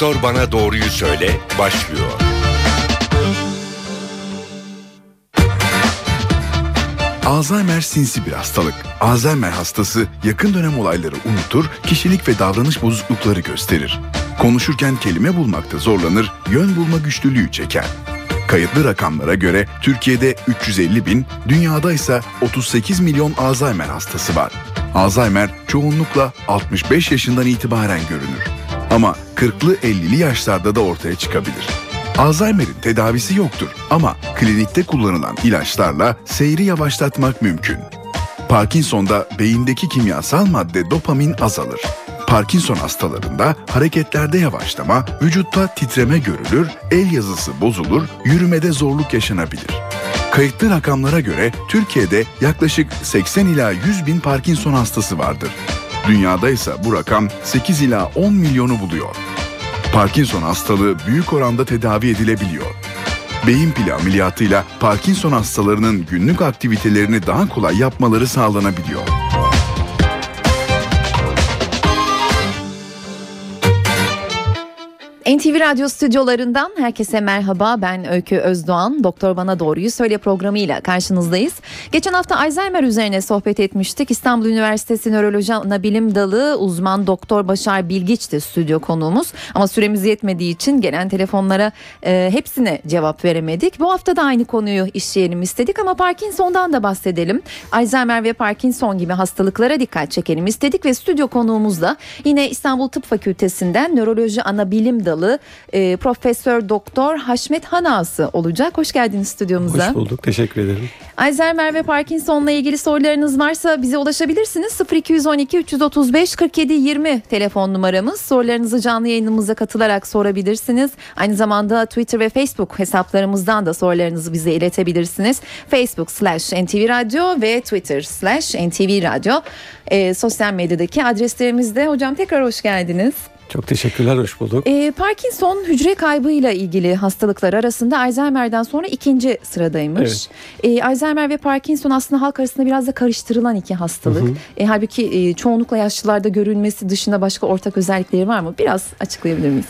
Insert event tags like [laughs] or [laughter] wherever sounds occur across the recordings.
Doktor Bana Doğruyu Söyle başlıyor. Alzheimer sinsi bir hastalık. Alzheimer hastası yakın dönem olayları unutur, kişilik ve davranış bozuklukları gösterir. Konuşurken kelime bulmakta zorlanır, yön bulma güçlülüğü çeker. Kayıtlı rakamlara göre Türkiye'de 350 bin, dünyada ise 38 milyon Alzheimer hastası var. Alzheimer çoğunlukla 65 yaşından itibaren görünür. Ama 40'lı 50'li yaşlarda da ortaya çıkabilir. Alzheimer'in tedavisi yoktur ama klinikte kullanılan ilaçlarla seyri yavaşlatmak mümkün. Parkinson'da beyindeki kimyasal madde dopamin azalır. Parkinson hastalarında hareketlerde yavaşlama, vücutta titreme görülür, el yazısı bozulur, yürümede zorluk yaşanabilir. Kayıtlı rakamlara göre Türkiye'de yaklaşık 80 ila 100 bin Parkinson hastası vardır. Dünyada ise bu rakam 8 ila 10 milyonu buluyor. Parkinson hastalığı büyük oranda tedavi edilebiliyor. Beyin pili ameliyatıyla Parkinson hastalarının günlük aktivitelerini daha kolay yapmaları sağlanabiliyor. NTV Radyo stüdyolarından herkese merhaba. Ben Öykü Özdoğan. Doktor Bana Doğruyu Söyle programıyla karşınızdayız. Geçen hafta Alzheimer üzerine sohbet etmiştik. İstanbul Üniversitesi Nöroloji Anabilim Dalı uzman Doktor Başar Bilgiç'ti stüdyo konuğumuz. Ama süremiz yetmediği için gelen telefonlara e, hepsine cevap veremedik. Bu hafta da aynı konuyu işleyelim istedik ama Parkinson'dan da bahsedelim. Alzheimer ve Parkinson gibi hastalıklara dikkat çekelim istedik ve stüdyo konuğumuz da yine İstanbul Tıp Fakültesinden Nöroloji Anabilim Dalı Dalı e, Profesör Doktor Haşmet Hanası olacak. Hoş geldiniz stüdyomuza. Hoş bulduk. Teşekkür ederim. Alzheimer ve Parkinson'la ilgili sorularınız varsa bize ulaşabilirsiniz. 0212 335 47 20 telefon numaramız. Sorularınızı canlı yayınımıza katılarak sorabilirsiniz. Aynı zamanda Twitter ve Facebook hesaplarımızdan da sorularınızı bize iletebilirsiniz. Facebook slash NTV Radyo ve Twitter slash NTV Radyo. E, sosyal medyadaki adreslerimizde. Hocam tekrar hoş geldiniz. Çok teşekkürler, hoş bulduk. Ee, Parkinson hücre kaybıyla ilgili hastalıklar arasında Alzheimer'den sonra ikinci sıradaymış. Evet. Ee, Alzheimer ve Parkinson aslında halk arasında biraz da karıştırılan iki hastalık. Hı hı. E, halbuki e, çoğunlukla yaşlılarda görülmesi dışında başka ortak özellikleri var mı? Biraz açıklayabilir miyiz?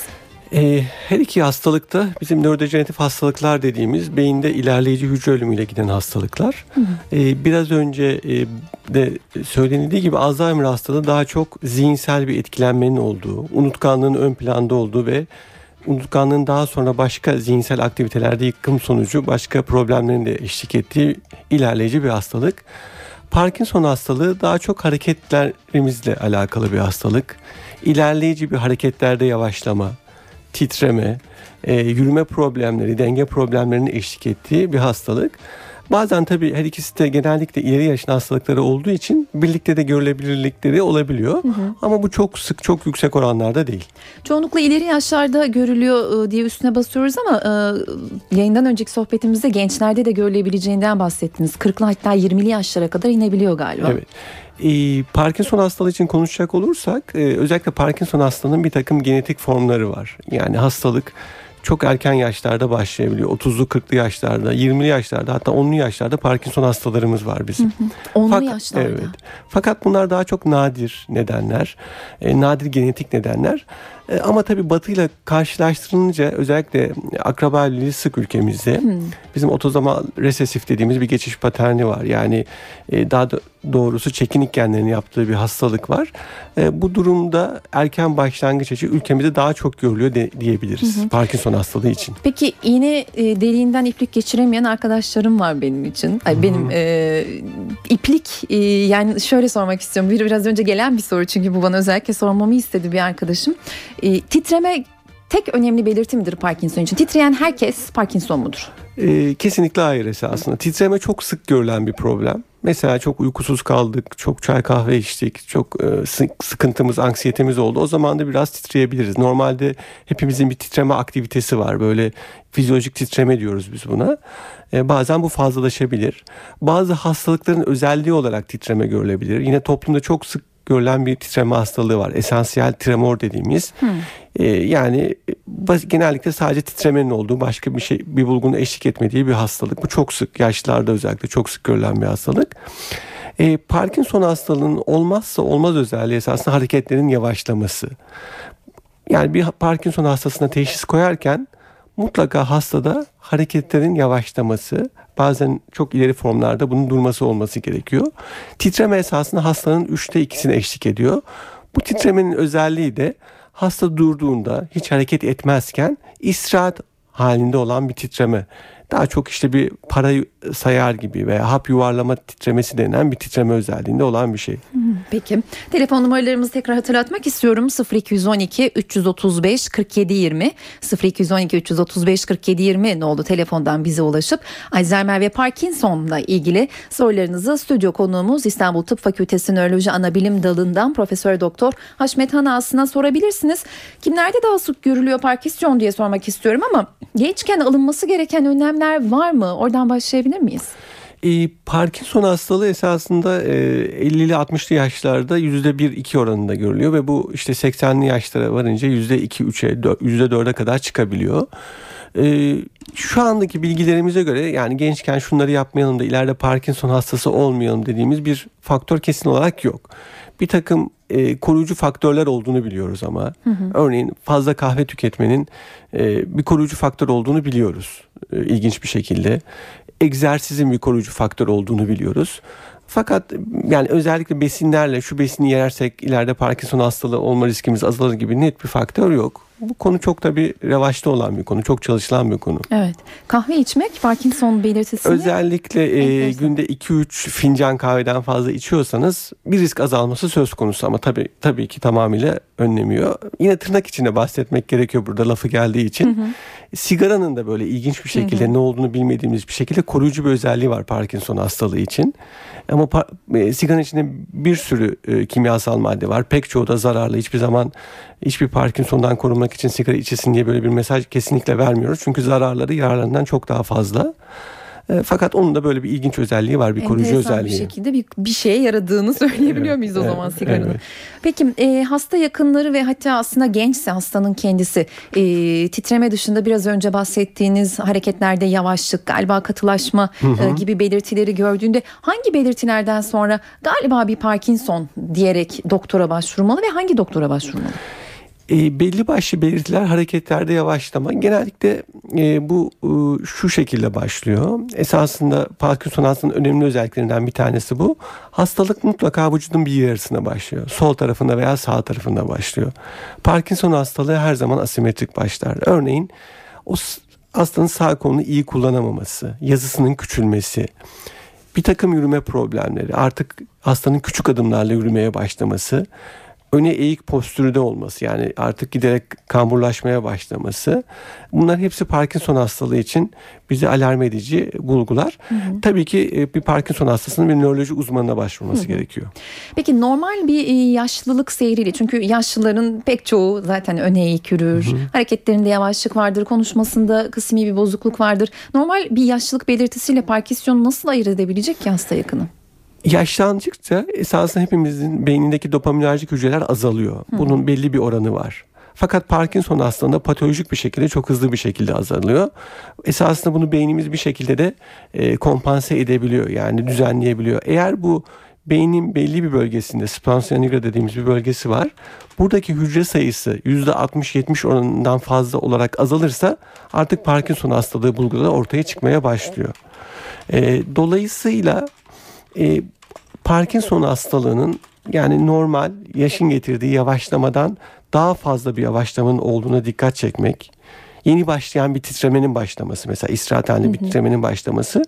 E, her iki hastalıkta bizim nörodejeneratif hastalıklar dediğimiz beyinde ilerleyici hücre ölümüyle giden hastalıklar. E, biraz önce e, de söylenildiği gibi Alzheimer hastalığı daha çok zihinsel bir etkilenmenin olduğu, unutkanlığın ön planda olduğu ve unutkanlığın daha sonra başka zihinsel aktivitelerde yıkım sonucu başka problemlerin de eşlik ettiği ilerleyici bir hastalık. Parkinson hastalığı daha çok hareketlerimizle alakalı bir hastalık. İlerleyici bir hareketlerde yavaşlama, titreme, e, yürüme problemleri, denge problemlerinin eşlik ettiği bir hastalık. Bazen tabii her ikisi de genellikle ileri yaşın hastalıkları olduğu için birlikte de görülebilirlikleri olabiliyor. Hı hı. Ama bu çok sık, çok yüksek oranlarda değil. Çoğunlukla ileri yaşlarda görülüyor e, diye üstüne basıyoruz ama e, yayından önceki sohbetimizde gençlerde de görülebileceğinden bahsettiniz. 40'lı hatta 20'li yaşlara kadar inebiliyor galiba. Evet. E, Parkinson hastalığı için konuşacak olursak e, özellikle Parkinson hastalığının bir takım genetik formları var. Yani hastalık çok erken yaşlarda başlayabiliyor. 30'lu 40'lı yaşlarda, 20'li yaşlarda hatta 10'lu yaşlarda Parkinson hastalarımız var bizim. Hı hı. 10'lu Fak- yaşlarda. Evet. Fakat bunlar daha çok nadir nedenler. E, nadir genetik nedenler. E, ama tabii Batı ile karşılaştırılınca özellikle akraba evliliği sık ülkemizde. Hmm. Bizim otozoma resesif dediğimiz bir geçiş paterni var. Yani e, daha doğrusu çekinik genlerin yaptığı bir hastalık var. E, bu durumda erken başlangıç yaşı ülkemizde daha çok görülüyor de, diyebiliriz. Hı Parkinson hastalığı için. Peki iğne e, deliğinden iplik geçiremeyen arkadaşlarım var benim için. Ay, benim e, iplik e, yani şöyle sormak istiyorum. Bir biraz önce gelen bir soru çünkü bu bana özellikle sormamı istedi bir arkadaşım. E, titreme tek önemli belirti Parkinson için? Titreyen herkes Parkinson mudur? E, kesinlikle hayır esasında. Titreme çok sık görülen bir problem. Mesela çok uykusuz kaldık, çok çay kahve içtik, çok e, sıkıntımız, anksiyetemiz oldu. O zaman da biraz titreyebiliriz. Normalde hepimizin bir titreme aktivitesi var. Böyle fizyolojik titreme diyoruz biz buna. E, bazen bu fazlalaşabilir. Bazı hastalıkların özelliği olarak titreme görülebilir. Yine toplumda çok sık görülen bir titreme hastalığı var. Esansiyel tremor dediğimiz. Hmm. E, yani genellikle sadece titremenin olduğu başka bir şey bir bulgunun eşlik etmediği bir hastalık. Bu çok sık yaşlılarda özellikle çok sık görülen bir hastalık. E, Parkinson hastalığının olmazsa olmaz özelliği esasında hareketlerin yavaşlaması. Yani bir Parkinson hastasına teşhis koyarken mutlaka hastada hareketlerin yavaşlaması, bazen çok ileri formlarda bunun durması olması gerekiyor. Titreme esasında hastanın üçte ikisine eşlik ediyor. Bu titremenin özelliği de hasta durduğunda hiç hareket etmezken istirahat halinde olan bir titreme. Daha çok işte bir para sayar gibi veya hap yuvarlama titremesi denen bir titreme özelliğinde olan bir şey. Peki. Telefon numaralarımızı tekrar hatırlatmak istiyorum. 0212 335 47 20 0212 335 47 20 ne oldu telefondan bize ulaşıp Alzheimer ve Parkinson'la ilgili sorularınızı stüdyo konuğumuz İstanbul Tıp Fakültesi Nöroloji Anabilim Dalı'ndan Profesör Doktor Haşmet Hanas'ına sorabilirsiniz. Kimlerde daha sık görülüyor Parkinson diye sormak istiyorum ama gençken alınması gereken önlemler var mı? Oradan başlayabilir miyiz? E, Parkinson hastalığı esasında e, 50'li 60'lı yaşlarda %1-2 oranında görülüyor ve bu işte 80'li yaşlara varınca %2-3'e %4'e kadar çıkabiliyor. E, şu andaki bilgilerimize göre yani gençken şunları yapmayalım da ileride Parkinson hastası olmayalım dediğimiz bir faktör kesin olarak yok. Bir takım e, koruyucu faktörler olduğunu biliyoruz ama hı hı. örneğin fazla kahve tüketmenin e, bir koruyucu faktör olduğunu biliyoruz e, ilginç bir şekilde egzersizin bir koruyucu faktör olduğunu biliyoruz. Fakat yani özellikle besinlerle şu besini yersek ileride Parkinson hastalığı olma riskimiz azalır gibi net bir faktör yok. Bu konu çok da bir revaçta olan bir konu. Çok çalışılan bir konu. Evet. Kahve içmek Parkinson belirtisini... Özellikle e, günde 2-3 fincan kahveden fazla içiyorsanız bir risk azalması söz konusu ama tabii tabii ki tamamıyla önlemiyor. Yine tırnak içinde bahsetmek gerekiyor burada lafı geldiği için. Hı hı. Sigaranın da böyle ilginç bir şekilde hı hı. ne olduğunu bilmediğimiz bir şekilde koruyucu bir özelliği var Parkinson hastalığı için. Ama e, sigaranın içinde bir sürü e, kimyasal madde var. Pek çoğu da zararlı. Hiçbir zaman hiçbir Parkinson'dan korunmak için sigara içesin diye böyle bir mesaj kesinlikle vermiyoruz. Çünkü zararları yararlarından çok daha fazla. E, fakat onun da böyle bir ilginç özelliği var, bir Enteresan koruyucu özelliği. bir şekilde bir, bir şeye yaradığını [laughs] söyleyebiliyor evet, muyuz o evet, zaman sigaranın? Evet. Peki e, hasta yakınları ve hatta aslında gençse hastanın kendisi e, titreme dışında biraz önce bahsettiğiniz hareketlerde yavaşlık, galiba katılaşma E, gibi belirtileri gördüğünde hangi belirtilerden sonra galiba bir Parkinson diyerek doktora başvurmalı ve hangi doktora başvurmalı? E, belli başlı belirtiler hareketlerde yavaşlama. Genellikle e, bu e, şu şekilde başlıyor. Esasında Parkinson hastalığının önemli özelliklerinden bir tanesi bu. Hastalık mutlaka vücudun bir yarısına başlıyor. Sol tarafında veya sağ tarafında başlıyor. Parkinson hastalığı her zaman asimetrik başlar. Örneğin o hastanın sağ kolunu iyi kullanamaması, yazısının küçülmesi, bir takım yürüme problemleri, artık hastanın küçük adımlarla yürümeye başlaması öne eğik postürde olması yani artık giderek kamburlaşmaya başlaması bunlar hepsi Parkinson hastalığı için bizi alarm edici bulgular. Hı hı. Tabii ki e, bir Parkinson hastasının bir nöroloji uzmanına başvurması hı hı. gerekiyor. Peki normal bir e, yaşlılık seyriyle çünkü yaşlıların pek çoğu zaten öne eğik yürür. Hı hı. Hareketlerinde yavaşlık vardır, konuşmasında kısmi bir bozukluk vardır. Normal bir yaşlılık belirtisiyle Parkinson'u nasıl ayırt edebilecek ki hasta yakını? Yaşlandıkça esasında hepimizin beynindeki dopaminerjik hücreler azalıyor. Bunun belli bir oranı var. Fakat Parkinson hastalığında patolojik bir şekilde çok hızlı bir şekilde azalıyor. Esasında bunu beynimiz bir şekilde de e, kompanse edebiliyor. Yani düzenleyebiliyor. Eğer bu beynin belli bir bölgesinde spansia nigra dediğimiz bir bölgesi var. Buradaki hücre sayısı %60-70 oranından fazla olarak azalırsa artık Parkinson hastalığı bulguları ortaya çıkmaya başlıyor. E, dolayısıyla e, Parkinson hastalığının yani normal yaşın getirdiği yavaşlamadan daha fazla bir yavaşlamanın olduğuna dikkat çekmek. Yeni başlayan bir titremenin başlaması mesela istirahat halinde bir titremenin başlaması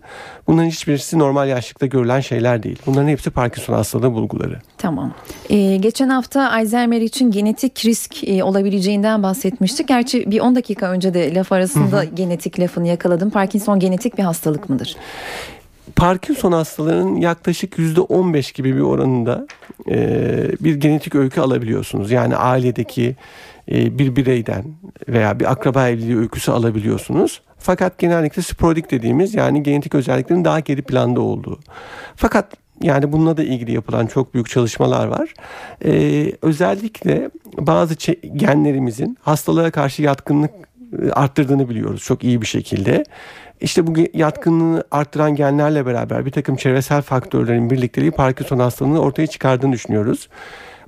bunların hiçbirisi normal yaşlıkta görülen şeyler değil. Bunların hepsi Parkinson hastalığı bulguları. Tamam. Ee, geçen hafta Alzheimer için genetik risk e, olabileceğinden bahsetmiştik. Gerçi bir 10 dakika önce de laf arasında hı hı. genetik lafını yakaladım. Parkinson genetik bir hastalık mıdır? Parkinson hastalarının yaklaşık yüzde 15 gibi bir oranında e, bir genetik öykü alabiliyorsunuz. Yani ailedeki e, bir bireyden veya bir akraba evliliği öyküsü alabiliyorsunuz. Fakat genellikle sporadik dediğimiz yani genetik özelliklerin daha geri planda olduğu. Fakat yani bununla da ilgili yapılan çok büyük çalışmalar var. Ee, özellikle bazı genlerimizin hastalığa karşı yatkınlık e, arttırdığını biliyoruz çok iyi bir şekilde. İşte bu yatkınlığı arttıran genlerle beraber bir takım çevresel faktörlerin birlikteliği Parkinson hastalığını ortaya çıkardığını düşünüyoruz.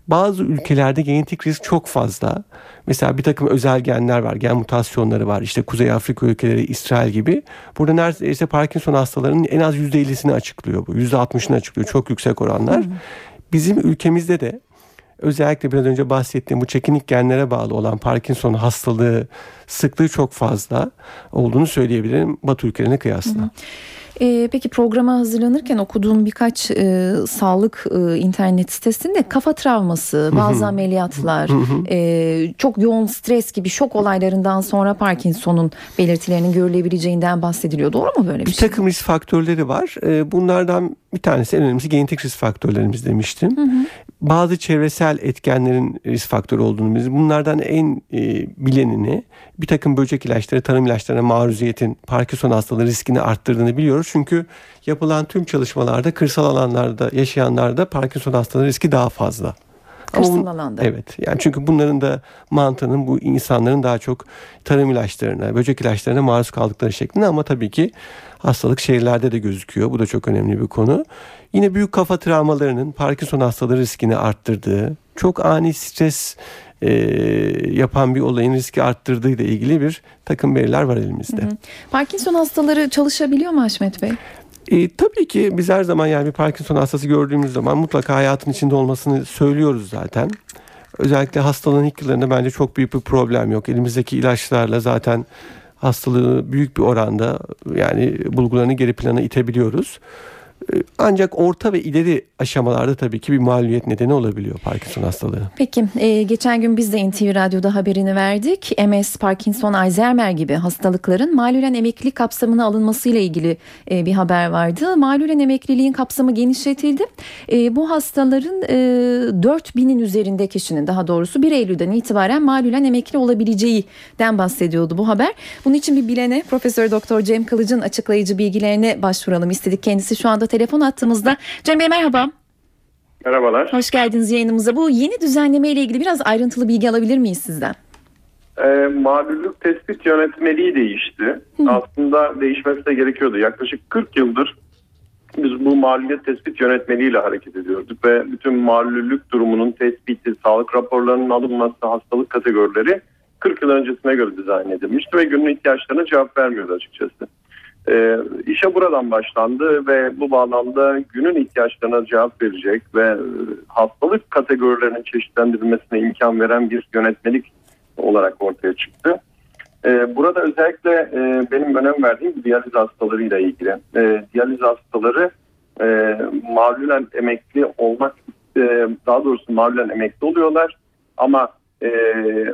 Bazı ülkelerde genetik risk çok fazla. Mesela bir takım özel genler var, gen mutasyonları var. İşte Kuzey Afrika ülkeleri, İsrail gibi. Burada neredeyse Parkinson hastalarının en az %50'sini açıklıyor bu. %60'ını açıklıyor. Çok yüksek oranlar. Bizim ülkemizde de özellikle biraz önce bahsettiğim bu çekinik genlere bağlı olan Parkinson hastalığı sıklığı çok fazla olduğunu söyleyebilirim Batı ülkelerine kıyasla. Ee, peki programa hazırlanırken okuduğum birkaç e, sağlık e, internet sitesinde kafa travması, bazı ameliyatlar, e, çok yoğun stres gibi şok olaylarından sonra Parkinson'un belirtilerinin görülebileceğinden bahsediliyor. Doğru mu böyle bir Bir şey? takım risk faktörleri var. Ee, Bunlardan bir tanesi en önemlisi genetik risk faktörlerimiz demiştim. Bazı çevresel etkenlerin risk faktörü olduğunu biz bunlardan en e, bilenini bir takım böcek ilaçları, tarım ilaçlarına maruziyetin Parkinson hastalığı riskini arttırdığını biliyoruz. Çünkü yapılan tüm çalışmalarda kırsal alanlarda yaşayanlarda Parkinson hastalığı riski daha fazla. Kırsal alanda. Evet. Yani çünkü bunların da mantığının bu insanların daha çok tarım ilaçlarına, böcek ilaçlarına maruz kaldıkları şeklinde ama tabii ki hastalık şehirlerde de gözüküyor. Bu da çok önemli bir konu. Yine büyük kafa travmalarının Parkinson hastalığı riskini arttırdığı, çok ani stres e, yapan bir olayın riski arttırdığı ile ilgili bir takım veriler var elimizde. Parkinson hastaları çalışabiliyor mu Haşmet Bey? E, tabii ki biz her zaman yani bir Parkinson hastası gördüğümüz zaman mutlaka hayatın içinde olmasını söylüyoruz zaten. Özellikle hastalığın ilk yıllarında bence çok büyük bir problem yok. Elimizdeki ilaçlarla zaten hastalığı büyük bir oranda yani bulgularını geri plana itebiliyoruz. Ancak orta ve ileri aşamalarda tabii ki bir maliyet nedeni olabiliyor Parkinson hastalığı. Peki e, geçen gün biz de NTV Radyo'da haberini verdik. MS, Parkinson, Alzheimer gibi hastalıkların malulen emeklilik kapsamına alınmasıyla ilgili e, bir haber vardı. Malulen emekliliğin kapsamı genişletildi. E, bu hastaların e, 4000'in üzerinde kişinin daha doğrusu 1 Eylül'den itibaren malulen emekli olabileceğinden bahsediyordu bu haber. Bunun için bir bilene Profesör Doktor Cem Kılıç'ın açıklayıcı bilgilerine başvuralım istedik. Kendisi şu anda telefon attığımızda. Cem Bey merhaba. Merhabalar. Hoş geldiniz yayınımıza. Bu yeni düzenleme ile ilgili biraz ayrıntılı bilgi alabilir miyiz sizden? Ee, mağdurluk tespit yönetmeliği değişti. Aslında değişmesi de gerekiyordu. Yaklaşık 40 yıldır biz bu mağluliyet tespit yönetmeliğiyle hareket ediyorduk ve bütün mağlullük durumunun tespiti, sağlık raporlarının alınması, hastalık kategorileri 40 yıl öncesine göre dizayn edilmişti ve günün ihtiyaçlarına cevap vermiyordu açıkçası. Ee, işe buradan başlandı ve bu bağlamda günün ihtiyaçlarına cevap verecek ve e, hastalık kategorilerinin çeşitlendirilmesine imkan veren bir yönetmelik olarak ortaya çıktı. Ee, burada özellikle e, benim önem verdiğim diyaliz hastalarıyla ilgili. E, diyaliz hastaları e, malulen emekli olmak, e, daha doğrusu malulen emekli oluyorlar ama e,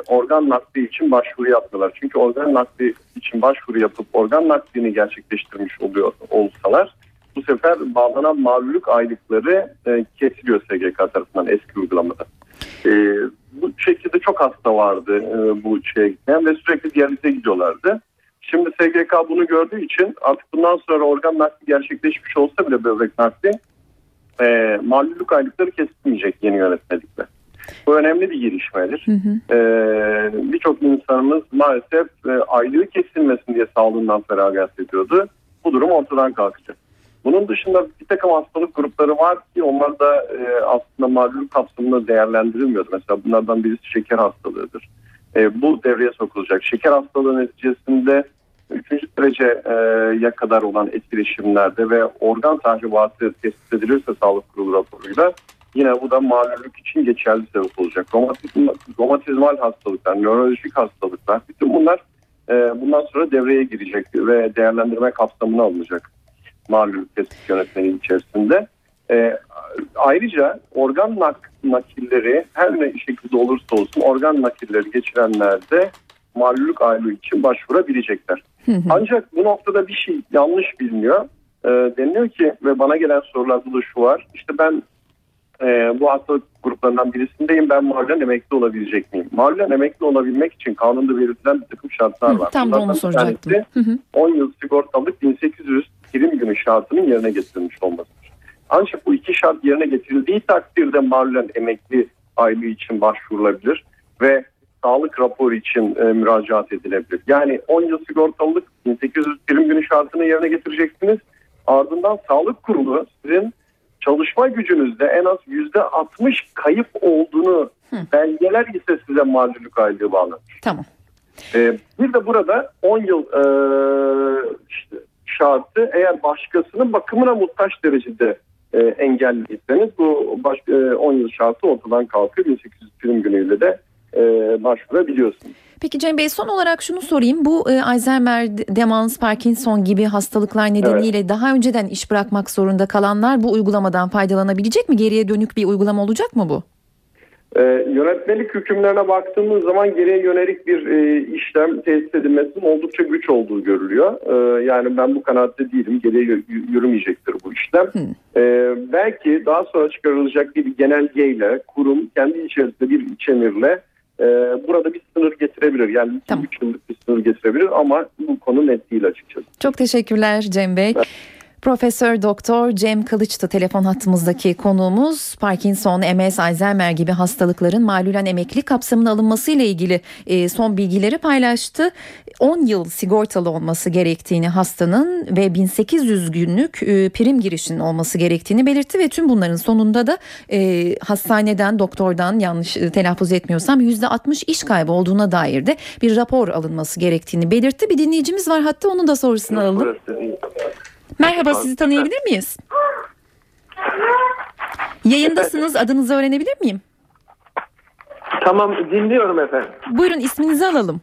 organ nakli için başvuru yapmıyorlar. Çünkü organ nakli için başvuru yapıp organ naklini gerçekleştirmiş oluyor olsalar bu sefer bağlanan mağlullük aylıkları e, kesiliyor SGK tarafından eski uygulamada. E, bu şekilde çok hasta vardı bu şeye gitmeyen ve sürekli diyalize gidiyorlardı. Şimdi SGK bunu gördüğü için artık bundan sonra organ nakli gerçekleşmiş olsa bile böbrek nakli e, mağlullük aylıkları kesilmeyecek yeni yönetmelikle. Bu önemli bir gelişmedir. E, Birçok insanımız maalesef e, aylığı kesilmesin diye sağlığından feragat ediyordu. Bu durum ortadan kalkacak. Bunun dışında bir takım hastalık grupları var ki onlar da e, aslında mağlullük kapsamında değerlendirilmiyordu. Mesela bunlardan birisi şeker hastalığıdır. E, bu devreye sokulacak. Şeker hastalığı neticesinde 3. dereceye kadar olan etkileşimlerde ve organ tahribatı tespit edilirse sağlık kurulu raporuyla yine bu da mağlullük için geçerli sebep olacak. Romatizmal, romatizmal hastalıklar, nörolojik hastalıklar bütün bunlar e, bundan sonra devreye girecek ve değerlendirme kapsamına alınacak mağlullük tespit yönetmeliği içerisinde. E, ayrıca organ nak nakilleri her ne şekilde olursa olsun organ nakilleri geçirenler de mağlullük aylığı için başvurabilecekler. Ancak bu noktada bir şey yanlış biliniyor. E, deniliyor ki ve bana gelen sorularda da şu var. İşte ben e, bu hastalık gruplarından birisindeyim. Ben mahallen emekli olabilecek miyim? Mahallen emekli olabilmek için kanunda belirtilen bir takım şartlar Hı, var. tam da onu soracaktım. tanesi Hı hı. 10 yıl sigortalık 1800 prim günü şartının yerine getirilmiş olmasıdır. Ancak bu iki şart yerine getirildiği takdirde mahallen emekli aylığı için başvurulabilir ve sağlık raporu için e, müracaat edilebilir. Yani 10 yıl sigortalılık 1800 prim günü şartını yerine getireceksiniz. Ardından sağlık kurulu sizin çalışma gücünüzde en az yüzde 60 kayıp olduğunu belgeler ise size mağdurluk aylığı bağlanır. Tamam. Ee, bir de burada 10 yıl e, işte şartı eğer başkasının bakımına muhtaç derecede e, engelliyseniz bu baş, e, 10 yıl şartı ortadan kalkıyor. 1800 prim günüyle de e, başvurabiliyorsunuz. Peki Cem Bey son olarak şunu sorayım. Bu e, Alzheimer, demans, Parkinson gibi hastalıklar nedeniyle daha önceden iş bırakmak zorunda kalanlar bu uygulamadan faydalanabilecek mi? Geriye dönük bir uygulama olacak mı bu? E, yönetmelik hükümlerine baktığımız zaman geriye yönelik bir e, işlem tesis edilmesinin oldukça güç olduğu görülüyor. E, yani ben bu kanaatte değilim. Geriye yürümeyecektir bu işlem. E, belki daha sonra çıkarılacak bir genelgeyle kurum kendi içerisinde bir iç emirle e, burada bir sınır getirebilir. Yani 2-3 Tamam. yıllık bir sınır getirebilir ama bu konu net değil açıkçası. Çok teşekkürler Cem Bey. Profesör Doktor Cem Kılıç'tı telefon hattımızdaki konuğumuz. Parkinson, MS, Alzheimer gibi hastalıkların malulen emekli kapsamına alınması ile ilgili e, son bilgileri paylaştı. 10 yıl sigortalı olması gerektiğini hastanın ve 1800 günlük e, prim girişinin olması gerektiğini belirtti ve tüm bunların sonunda da e, hastaneden, doktordan yanlış telaffuz etmiyorsam %60 iş kaybı olduğuna dair de bir rapor alınması gerektiğini belirtti. Bir dinleyicimiz var hatta onun da sorusunu alalım. Merhaba sizi tanıyabilir miyiz? Yayındasınız adınızı öğrenebilir miyim? Tamam dinliyorum efendim. Buyurun isminizi alalım.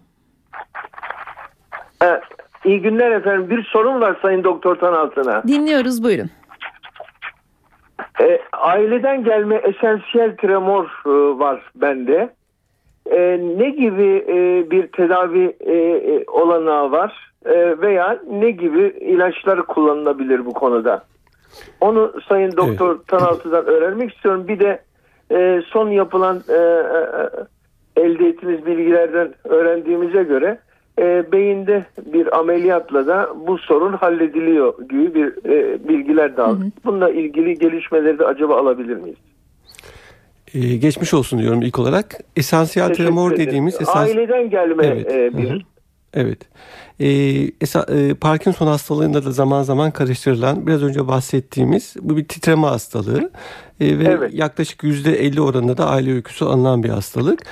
Ee, iyi günler efendim. Bir sorun var Sayın Doktor Tanaltı'na. Dinliyoruz buyurun. Ee, aileden gelme esansiyel tremor e, var bende. Ee, ne gibi e, bir tedavi e, e, olanağı var E, veya ne gibi ilaçlar kullanılabilir bu konuda? Onu Sayın Doktor Tanaltı'dan öğrenmek istiyorum. Bir de e, son yapılan e, e, elde ettiğimiz bilgilerden öğrendiğimize göre e, beyinde bir ameliyatla da bu sorun hallediliyor gibi bir e, bilgiler de aldık. Bununla ilgili gelişmeleri de acaba alabilir miyiz? Ee, geçmiş olsun diyorum ilk olarak. Esansiyel Teşekkür tremor ederim. dediğimiz esans... Aileden gelme Evet. e, bir Evet. Ee, esa- e, Parkinson hastalığında da zaman zaman karıştırılan biraz önce bahsettiğimiz bu bir titreme hastalığı Ee, ve Evet. yaklaşık %50 oranında da aile öyküsü alınan bir hastalık.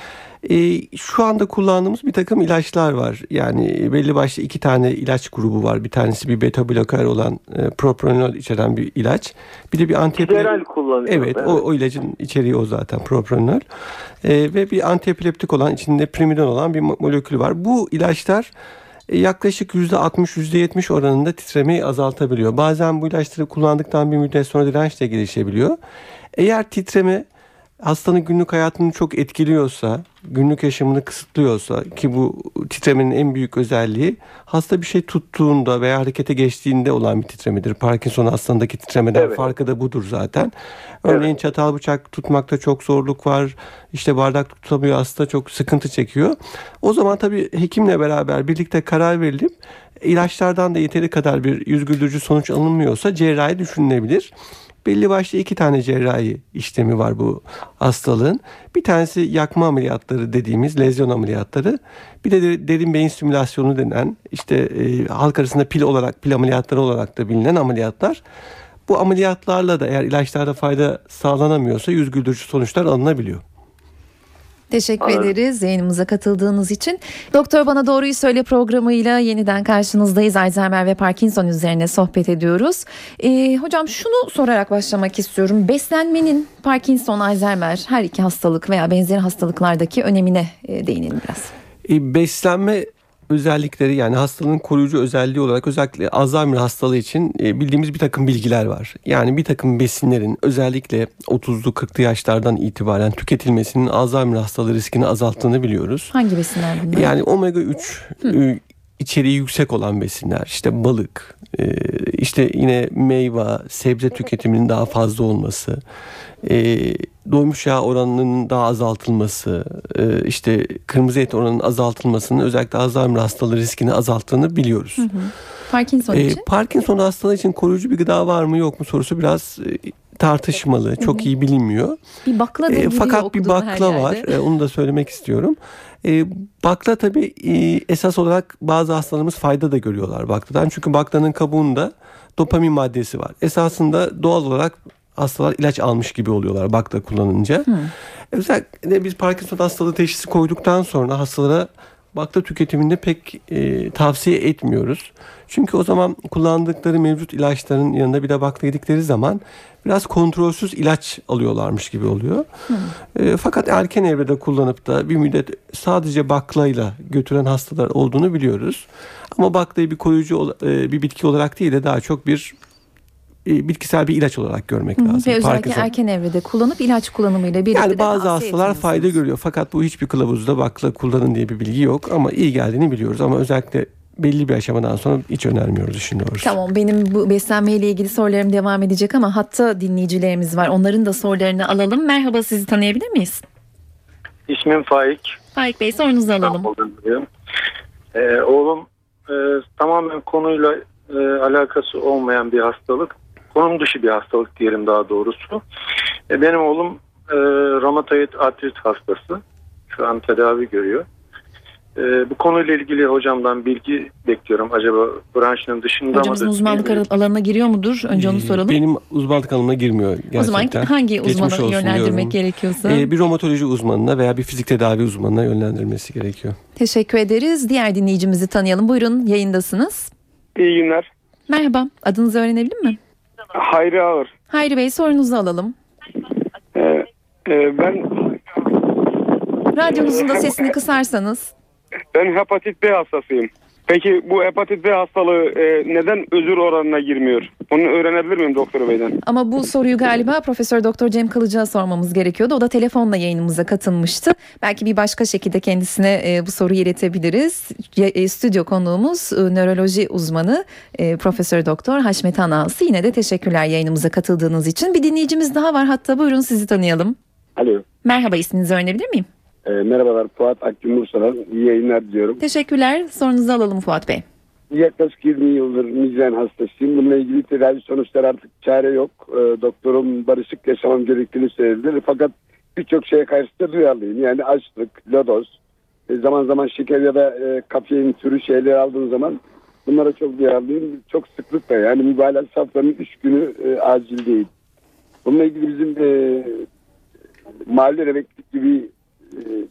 Ee, şu anda kullandığımız bir takım ilaçlar var. Yani belli başlı iki tane ilaç grubu var. Bir tanesi bir beta bloker olan e, propranolol içeren bir ilaç. Bir de bir anti Tideral kullanıyor. Evet, O, o ilacın içeriği o zaten propranolol. Ee, ve bir antiepileptik olan içinde primidon olan bir mo- molekül var. Bu ilaçlar e, yaklaşık %60-%70 oranında titremeyi azaltabiliyor. Bazen bu ilaçları kullandıktan bir müddet sonra direnç de gelişebiliyor. Eğer titreme hastanın günlük hayatını çok etkiliyorsa, günlük yaşamını kısıtlıyorsa ki bu titremenin en büyük özelliği hasta bir şey tuttuğunda veya harekete geçtiğinde olan bir titremedir. Parkinson hastalığındaki titremeden Evet. farkı da budur zaten. Örneğin çatal bıçak tutmakta çok zorluk var. İşte bardak tutamıyor hasta çok sıkıntı çekiyor. O zaman tabii hekimle beraber birlikte karar verilip ilaçlardan da yeteri kadar bir yüz güldürücü sonuç alınmıyorsa cerrahi düşünülebilir. Belli başlı iki tane cerrahi işlemi var bu hastalığın. Bir tanesi yakma ameliyatları dediğimiz lezyon ameliyatları. Bir de de- derin beyin stimülasyonu denen işte e, halk arasında pil olarak pil ameliyatları olarak da bilinen ameliyatlar. Bu ameliyatlarla da eğer ilaçlarda fayda sağlanamıyorsa yüz güldürücü sonuçlar alınabiliyor. Teşekkür Anladım. ederiz yayınımıza katıldığınız için. Doktor Bana Doğruyu Söyle programıyla yeniden karşınızdayız. Alzheimer ve Parkinson üzerine sohbet ediyoruz. Ee, hocam şunu sorarak başlamak istiyorum. Beslenmenin Parkinson, Alzheimer her iki hastalık veya benzeri hastalıklardaki önemine e, değinelim biraz. E, beslenme özellikleri yani hastalığın koruyucu özelliği olarak özellikle Alzheimer hastalığı için e, bildiğimiz bir takım bilgiler var. Yani bir takım besinlerin özellikle 30'lu 40'lı yaşlardan itibaren tüketilmesinin Alzheimer hastalığı riskini azalttığını biliyoruz. Hangi besinler bunlar? Yani omega 3 e, içeriği yüksek olan besinler işte balık e, işte yine meyve sebze tüketiminin daha fazla olması e, doymuş yağ oranının daha azaltılması e, işte kırmızı et oranının azaltılmasının özellikle Alzheimer hastalığı riskini azalttığını biliyoruz. Parkinson E, için. Parkinson hastalığı için koruyucu bir gıda var mı yok mu sorusu biraz tartışmalı. Çok iyi bilinmiyor. Bir bakla da E, fakat bir bakla var. E, onu da söylemek istiyorum. E, bakla tabii e, esas olarak bazı hastalarımız fayda da görüyorlar bakladan. Çünkü baklanın kabuğunda dopamin maddesi var. Esasında doğal olarak hastalar ilaç almış gibi oluyorlar bakla kullanınca. Özellikle biz Parkinson hastalığı teşhisi koyduktan sonra hastalara bakla tüketiminde pek e, tavsiye etmiyoruz. Çünkü o zaman kullandıkları mevcut ilaçların yanında bir de bakla yedikleri zaman biraz kontrolsüz ilaç alıyorlarmış gibi oluyor. E, fakat erken evrede kullanıp da bir müddet sadece baklayla götüren hastalar olduğunu biliyoruz. Ama baklayı bir koruyucu e, bir bitki olarak değil de daha çok bir e, bitkisel bir ilaç olarak görmek lazım. Ve özellikle Parkinson- erken evrede kullanıp ilaç kullanımıyla birlikte yani bazı hastalar fayda görüyor fakat bu hiçbir kılavuzda bakla kullanın diye bir bilgi yok ama iyi geldiğini biliyoruz ama özellikle belli bir aşamadan sonra hiç önermiyoruz işin doğrusu. Tamam benim bu beslenmeyle ilgili sorularım devam edecek ama hatta dinleyicilerimiz var. Onların da sorularını alalım. Merhaba sizi tanıyabilir miyiz? İsmim Faik. Faik Bey sorunuzu alalım. Ee, oğlum e, tamamen konuyla e, alakası olmayan bir hastalık. Konum dışı bir hastalık diyelim daha doğrusu. E, benim oğlum e, romatoid artrit hastası. Şu an tedavi görüyor. E, bu konuyla ilgili hocamdan bilgi bekliyorum. Acaba branşının dışında Hocamızın mıdır? uzmanlık bilmiyorum. alanına giriyor mudur? Önce onu Ee, soralım. Benim uzmanlık alanıma girmiyor gerçekten. o zaman hangi uzmana yönlendirmek diyorum. gerekiyorsa. Ee, bir romatoloji uzmanına veya bir fizik tedavi uzmanına yönlendirmesi gerekiyor. Teşekkür ederiz. Diğer dinleyicimizi tanıyalım. Buyurun yayındasınız. İyi günler. Merhaba. Adınızı öğrenebilir miyim? Hayri Ağır. Hayri Bey sorunuzu alalım. Ee, e, ben Radyonuzun da sesini kısarsanız. ben hepatit B hastasıyım. Peki bu hepatit B hastalığı e, neden özür oranına girmiyor? Onu öğrenebilir miyim doktor beyden? Ama bu soruyu galiba Profesör Doktor Cem Kılıç'a sormamız gerekiyordu. O da telefonla yayınımıza katılmıştı. Belki bir başka şekilde kendisine e, bu soruyu iletebiliriz. E, Stüdyo konuğumuz e, nöroloji uzmanı e, Profesör Doktor Haşmet Anası. Yine de teşekkürler yayınımıza katıldığınız için. Bir dinleyicimiz daha var. Hatta buyurun sizi tanıyalım. Alo. Merhaba isminizi öğrenebilir miyim? E, merhabalar Fuat Akgün Bursa'dan. İyi yayınlar diliyorum. Teşekkürler. Sorunuzu alalım Fuat Bey. Yaklaşık 20 yıldır migren hastasıyım. Bununla ilgili tedavi sonuçları artık çare yok. E, doktorum barışık yaşamam gerektiğini söyledi. Fakat birçok şeye karşı da duyarlıyım. Yani açlık, lodos, e, zaman zaman şeker ya da e, kafein türü şeyler aldığım zaman bunlara çok duyarlıyım. Çok sıklıkla yani mübalağa saflarının 3 günü e, acil değil. Bununla ilgili bizim e, mahalle emeklilik gibi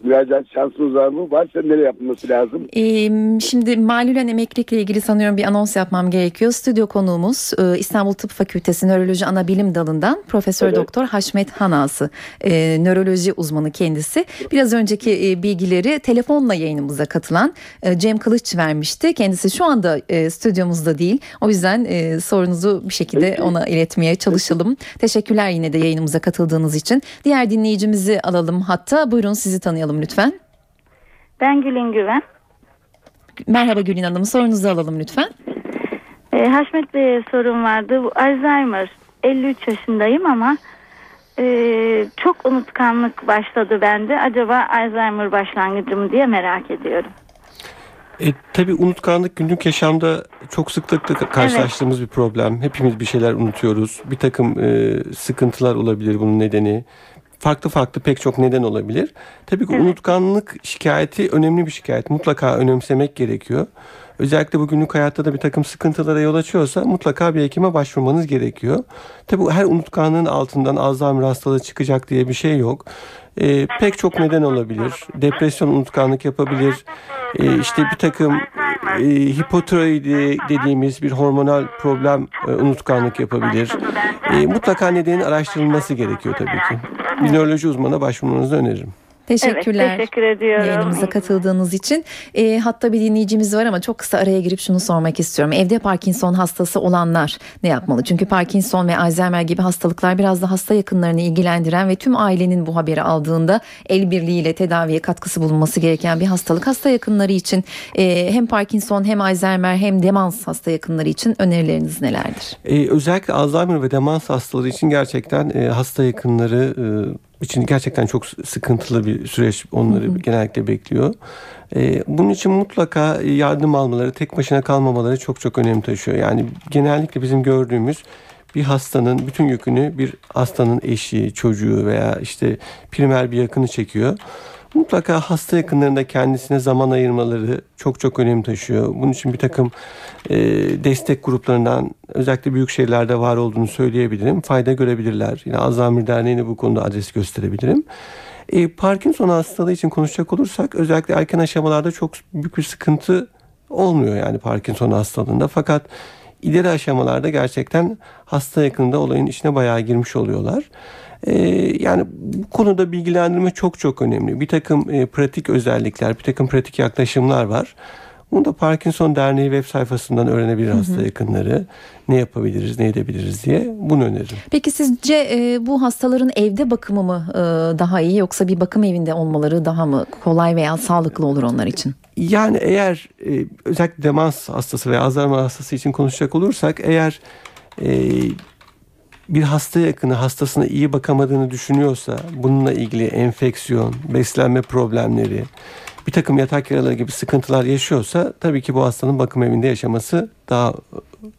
müracaat şansımız var mı? Varsa nereye yapılması lazım? Ee, şimdi malülen emeklilikle ilgili sanıyorum bir anons yapmam gerekiyor. Stüdyo konuğumuz e, İstanbul Tıp Fakültesi Nöroloji Ana Bilim Dalı'ndan Profesör Evet. Doktor Haşmet Hanası. e, nöroloji uzmanı kendisi. Biraz önceki e, bilgileri telefonla yayınımıza katılan Cem Kılıç vermişti. Kendisi şu anda stüdyomuzda değil. O yüzden sorunuzu bir şekilde Peki. ona iletmeye çalışalım. Teşekkürler yine de yayınımıza katıldığınız için. Diğer dinleyicimizi alalım hatta. Buyurun sizi tanıyalım lütfen. Ben Gülün Güven. Merhaba Gülün Hanım sorunuzu alalım lütfen. Ee, Haşmet Bey'e sorum vardı. Bu Alzheimer 53 yaşındayım ama e, çok unutkanlık başladı bende. Acaba Alzheimer başlangıcı mı diye merak ediyorum. E, tabii unutkanlık günlük yaşamda çok sıklıkla ka- karşılaştığımız bir problem. Hepimiz bir şeyler unutuyoruz. Bir takım e, sıkıntılar olabilir bunun nedeni. Farklı farklı pek çok neden olabilir. Tabii ki Evet. unutkanlık şikayeti önemli bir şikayet. Mutlaka önemsemek gerekiyor. Özellikle bu günlük hayatta da bir takım sıkıntılara yol açıyorsa mutlaka bir hekime başvurmanız gerekiyor. Tabii her unutkanlığın altından Alzheimer hastalığı çıkacak diye bir şey yok. E, pek çok neden olabilir. Depresyon unutkanlık yapabilir. E, işte bir takım e, hipotiroidi dediğimiz bir hormonal problem e, unutkanlık yapabilir. E, mutlaka nedenin araştırılması gerekiyor tabii ki. Bir nöroloji uzmanına başvurmanızı öneririm. Teşekkürler. Evet teşekkür ediyorum. Yayınımıza katıldığınız için. E, hatta bir dinleyicimiz var ama çok kısa araya girip şunu sormak istiyorum. Evde Parkinson hastası olanlar ne yapmalı? Çünkü Parkinson ve Alzheimer gibi hastalıklar biraz da hasta yakınlarını ilgilendiren ve tüm ailenin bu haberi aldığında el birliğiyle tedaviye katkısı bulunması gereken bir hastalık. Hasta yakınları için e, hem Parkinson hem Alzheimer hem demans hasta yakınları için önerileriniz nelerdir? E, özellikle Alzheimer ve demans hastaları için gerçekten e, hasta yakınları e, için gerçekten çok sıkıntılı bir süreç onları genellikle bekliyor. E, bunun için mutlaka yardım almaları, tek başına kalmamaları çok çok önem taşıyor. Yani genellikle bizim gördüğümüz bir hastanın bütün yükünü bir hastanın eşi, çocuğu veya işte primer bir yakını çekiyor. Mutlaka hasta yakınlarında kendisine zaman ayırmaları çok çok önem taşıyor. Bunun için bir takım e, destek gruplarından özellikle büyük şehirlerde var olduğunu söyleyebilirim. Fayda görebilirler. Yine Alzheimer Derneği'ne bu konuda adres gösterebilirim. E, Parkinson hastalığı için konuşacak olursak özellikle erken aşamalarda çok büyük bir sıkıntı olmuyor yani Parkinson hastalığında. Fakat ileri aşamalarda gerçekten hasta yakınında olayın içine bayağı girmiş oluyorlar. Ee, yani bu konuda bilgilendirme çok çok önemli. Bir takım e, pratik özellikler, bir takım pratik yaklaşımlar var. Bunu da Parkinson Derneği web sayfasından öğrenebilir hasta hı hı. yakınları. Ne yapabiliriz, ne edebiliriz diye bunu öneririm. Peki sizce e, bu hastaların evde bakımı mı e, daha iyi yoksa bir bakım evinde olmaları daha mı kolay veya sağlıklı olur onlar için? Yani eğer e, özellikle demans hastası veya Alzheimer hastası için konuşacak olursak eğer e, bir hasta yakını hastasına iyi bakamadığını düşünüyorsa bununla ilgili enfeksiyon, beslenme problemleri, bir takım yatak yaraları gibi sıkıntılar yaşıyorsa tabii ki bu hastanın bakım evinde yaşaması daha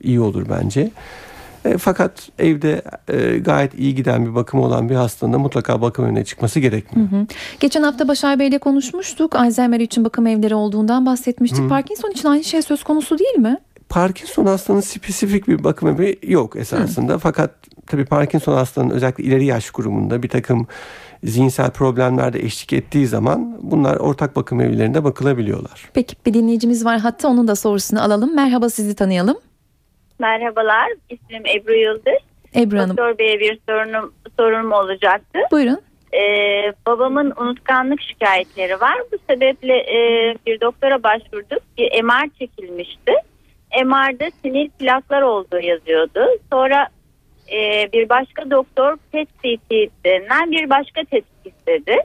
iyi olur bence. E, fakat evde e, gayet iyi giden bir bakımı olan bir hastanın da mutlaka bakım evine çıkması gerekmiyor. Hı hı. Geçen hafta Başar Bey ile konuşmuştuk. Alzheimer için bakım evleri olduğundan bahsetmiştik. Hı. Parkinson için aynı şey söz konusu değil mi? Parkinson hastanın spesifik bir bakım evi yok esasında. Hı. Fakat tabii Parkinson hastanın özellikle ileri yaş grubunda bir takım zihinsel problemler de eşlik ettiği zaman bunlar ortak bakım evlerinde bakılabiliyorlar. Peki bir dinleyicimiz var hatta onun da sorusunu alalım. Merhaba sizi tanıyalım. Merhabalar ismim Ebru Yıldız. Ebru Hanım. Doktor Bey'e bir sorunum, sorunum olacaktı. Buyurun. Ee, babamın unutkanlık şikayetleri var. Bu sebeple e, bir doktora başvurduk. Bir MR çekilmişti. MR'da sinir plaklar olduğu yazıyordu. Sonra e, bir başka doktor PET CT denilen bir başka tetkik istedi.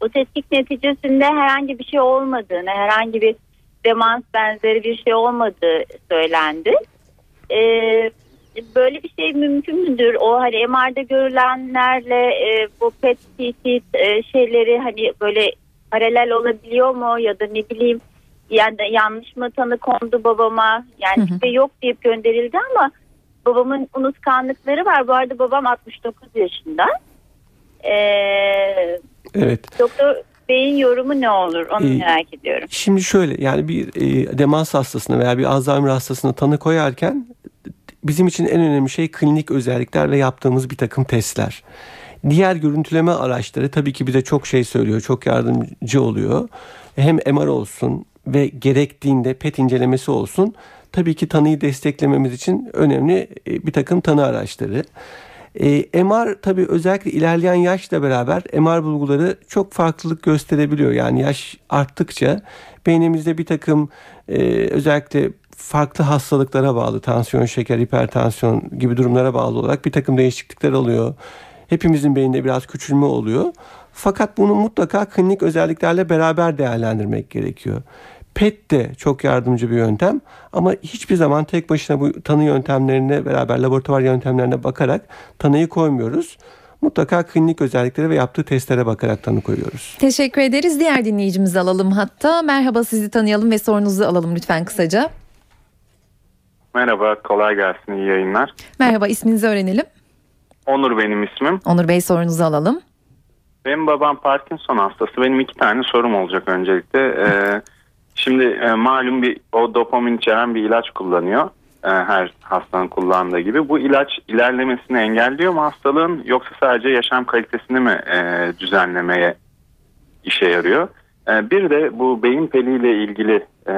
Bu tetkik neticesinde herhangi bir şey olmadığını, herhangi bir demans benzeri bir şey olmadığı söylendi. E, böyle bir şey mümkün müdür? O hani MR'da görülenlerle e, bu PET CT e, şeyleri hani böyle paralel olabiliyor mu ya da ne bileyim yani yanlış mı tanı kondu babama yani hı hı. Şey yok deyip gönderildi ama babamın unutkanlıkları var. Bu arada babam 69 yaşında. Ee, evet. Doktor Bey'in yorumu ne olur onu ee, merak ediyorum. Şimdi şöyle yani bir e, demans hastasına veya bir Alzheimer hastasına tanı koyarken bizim için en önemli şey klinik özellikler ve yaptığımız bir takım testler. Diğer görüntüleme araçları tabii ki bize çok şey söylüyor, çok yardımcı oluyor. Hem MR olsun ve gerektiğinde PET incelemesi olsun tabii ki tanıyı desteklememiz için önemli e, bir takım tanı araçları. E, MR tabii özellikle ilerleyen yaşla beraber MR bulguları çok farklılık gösterebiliyor. Yani yaş arttıkça beynimizde bir takım e, özellikle farklı hastalıklara bağlı tansiyon, şeker, hipertansiyon gibi durumlara bağlı olarak bir takım değişiklikler oluyor. Hepimizin beyninde biraz küçülme oluyor. Fakat bunu mutlaka klinik özelliklerle beraber değerlendirmek gerekiyor. PET de çok yardımcı bir yöntem ama hiçbir zaman tek başına bu tanı yöntemlerine beraber laboratuvar yöntemlerine bakarak tanıyı koymuyoruz. Mutlaka klinik özelliklere ve yaptığı testlere bakarak tanı koyuyoruz. Teşekkür ederiz. Diğer dinleyicimizi alalım hatta. Merhaba sizi tanıyalım ve sorunuzu alalım lütfen kısaca. Merhaba, kolay gelsin, iyi yayınlar. Merhaba, isminizi öğrenelim. Onur benim ismim. Onur Bey sorunuzu alalım. Benim babam Parkinson hastası. Benim iki tane sorum olacak öncelikle. Ee, [laughs] Şimdi e, malum bir o dopamin içeren bir ilaç kullanıyor. E, her hastanın kullandığı gibi. Bu ilaç ilerlemesini engelliyor mu hastalığın yoksa sadece yaşam kalitesini mi e, düzenlemeye işe yarıyor? E, bir de bu beyin piliyle ilgili e,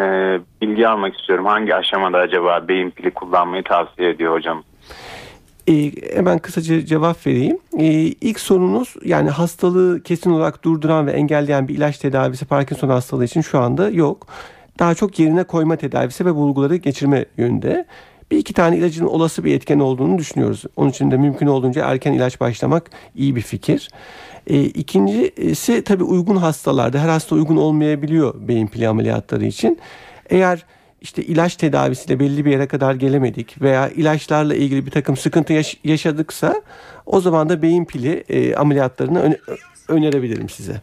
bilgi almak istiyorum. Hangi aşamada acaba beyin pili kullanmayı tavsiye ediyor hocam? E, hemen kısaca cevap vereyim. E, ilk sorunuz yani hastalığı kesin olarak durduran ve engelleyen bir ilaç tedavisi Parkinson hastalığı için şu anda yok. Daha çok yerine koyma tedavisi ve bulguları geçirme yönünde. Bir iki tane ilacın olası bir etken olduğunu düşünüyoruz. Onun için de mümkün olduğunca erken ilaç başlamak iyi bir fikir. E, ikincisi tabii uygun hastalarda her hasta uygun olmayabiliyor beyin pili ameliyatları için. Eğer işte ilaç tedavisiyle belli bir yere kadar gelemedik veya ilaçlarla ilgili bir takım sıkıntı yaş- yaşadıksa o zaman da beyin pili e, ameliyatlarını ö- önerebilirim size.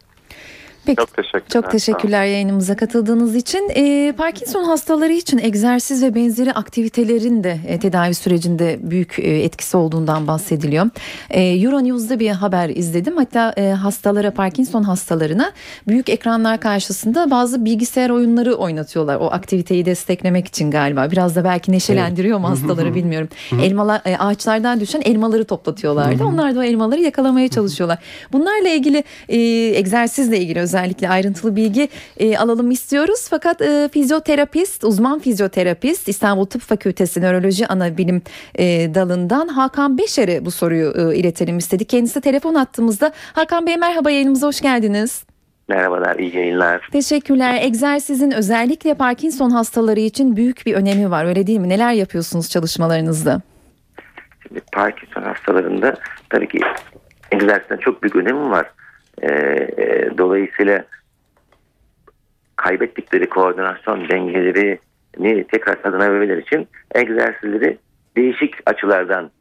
Peki. Çok teşekkürler. Çok teşekkürler yayınımıza katıldığınız için. Ee, Parkinson hastaları için egzersiz ve benzeri aktivitelerin de e, tedavi sürecinde büyük e, etkisi olduğundan bahsediliyor. E, Euronews'da bir haber izledim. Hatta e, hastalara, Parkinson hastalarına büyük ekranlar karşısında bazı bilgisayar oyunları oynatıyorlar. O aktiviteyi desteklemek için galiba. Biraz da belki neşelendiriyor mu hastaları bilmiyorum. Elmalar, e, ağaçlardan düşen elmaları toplatıyorlardı. Onlar da o elmaları yakalamaya çalışıyorlar. Bunlarla ilgili e, egzersizle ilgili özellikle ayrıntılı bilgi e, alalım istiyoruz. Fakat e, fizyoterapist, uzman fizyoterapist İstanbul Tıp Fakültesi Nöroloji Ana Bilim e, dalından Hakan Beşer'e bu soruyu e, iletelim istedik. Kendisi telefon attığımızda. Hakan Bey merhaba yayınımıza hoş geldiniz. Merhabalar, iyi yayınlar. Teşekkürler. Egzersizin özellikle Parkinson hastaları için büyük bir önemi var. Öyle değil mi? Neler yapıyorsunuz çalışmalarınızda? Şimdi Parkinson hastalarında tabii ki egzersizin çok büyük önemi var. Ee, e, dolayısıyla kaybettikleri koordinasyon dengelerini tekrar kazanabilmeleri için egzersizleri değişik açılardan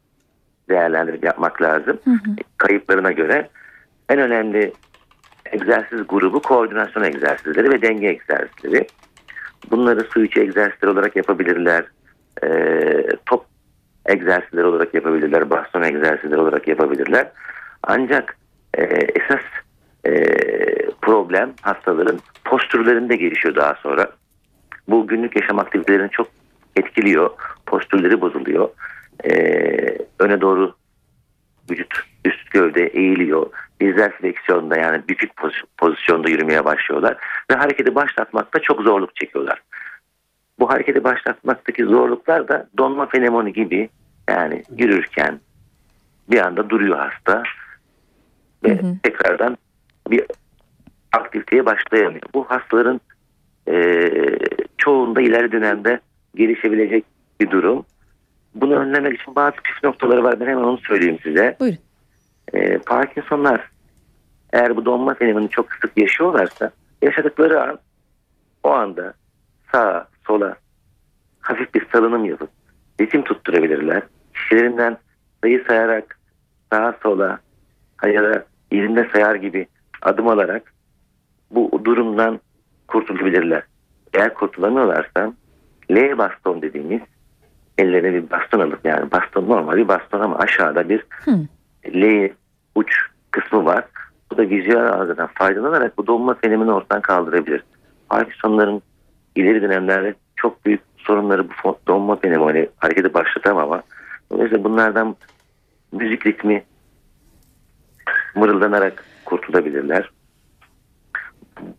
değerlendirip yapmak lazım. Kayıplarına göre en önemli egzersiz grubu koordinasyon egzersizleri ve denge egzersizleri. Bunları su içi egzersizler olarak yapabilirler. Ee, top egzersizler olarak yapabilirler. Baston egzersizler olarak yapabilirler. Ancak e, esas e, problem hastaların postürlerinde gelişiyor daha sonra. Bu günlük yaşam aktivitelerini çok etkiliyor. Postürleri bozuluyor. E, öne doğru vücut üst gövde eğiliyor. Dizler fleksiyonda yani poz- pozisyonda yürümeye başlıyorlar. Ve hareketi başlatmakta çok zorluk çekiyorlar. Bu hareketi başlatmaktaki zorluklar da donma fenomeni gibi yani yürürken bir anda duruyor hasta ve tekrardan bir aktiviteye başlayamıyor. Bu hastaların e, çoğunda ileri dönemde gelişebilecek bir durum. Bunu önlemek için bazı püf noktaları var. Ben hemen onu söyleyeyim size. Buyurun. E, Parkinsonlar eğer bu donma fenomenini çok sık yaşıyorlarsa yaşadıkları an o anda sağa sola hafif bir salınım yapıp ritim tutturabilirler. Kişilerinden sayı sayarak sağa sola ya da yerinde sayar gibi adım alarak bu durumdan kurtulabilirler. Eğer kurtulamıyorlarsa L baston dediğimiz ellerine bir baston alıp yani baston normal bir baston ama aşağıda bir L uç kısmı var. Bu da vizüel algıdan faydalanarak bu donma fenomenini ortadan kaldırabilir. Parkinson'ların ileri dönemlerde çok büyük sorunları bu donma fenomeni hareketi başlatamama. Dolayısıyla bunlardan müzik ritmi mırıldanarak kurtulabilirler.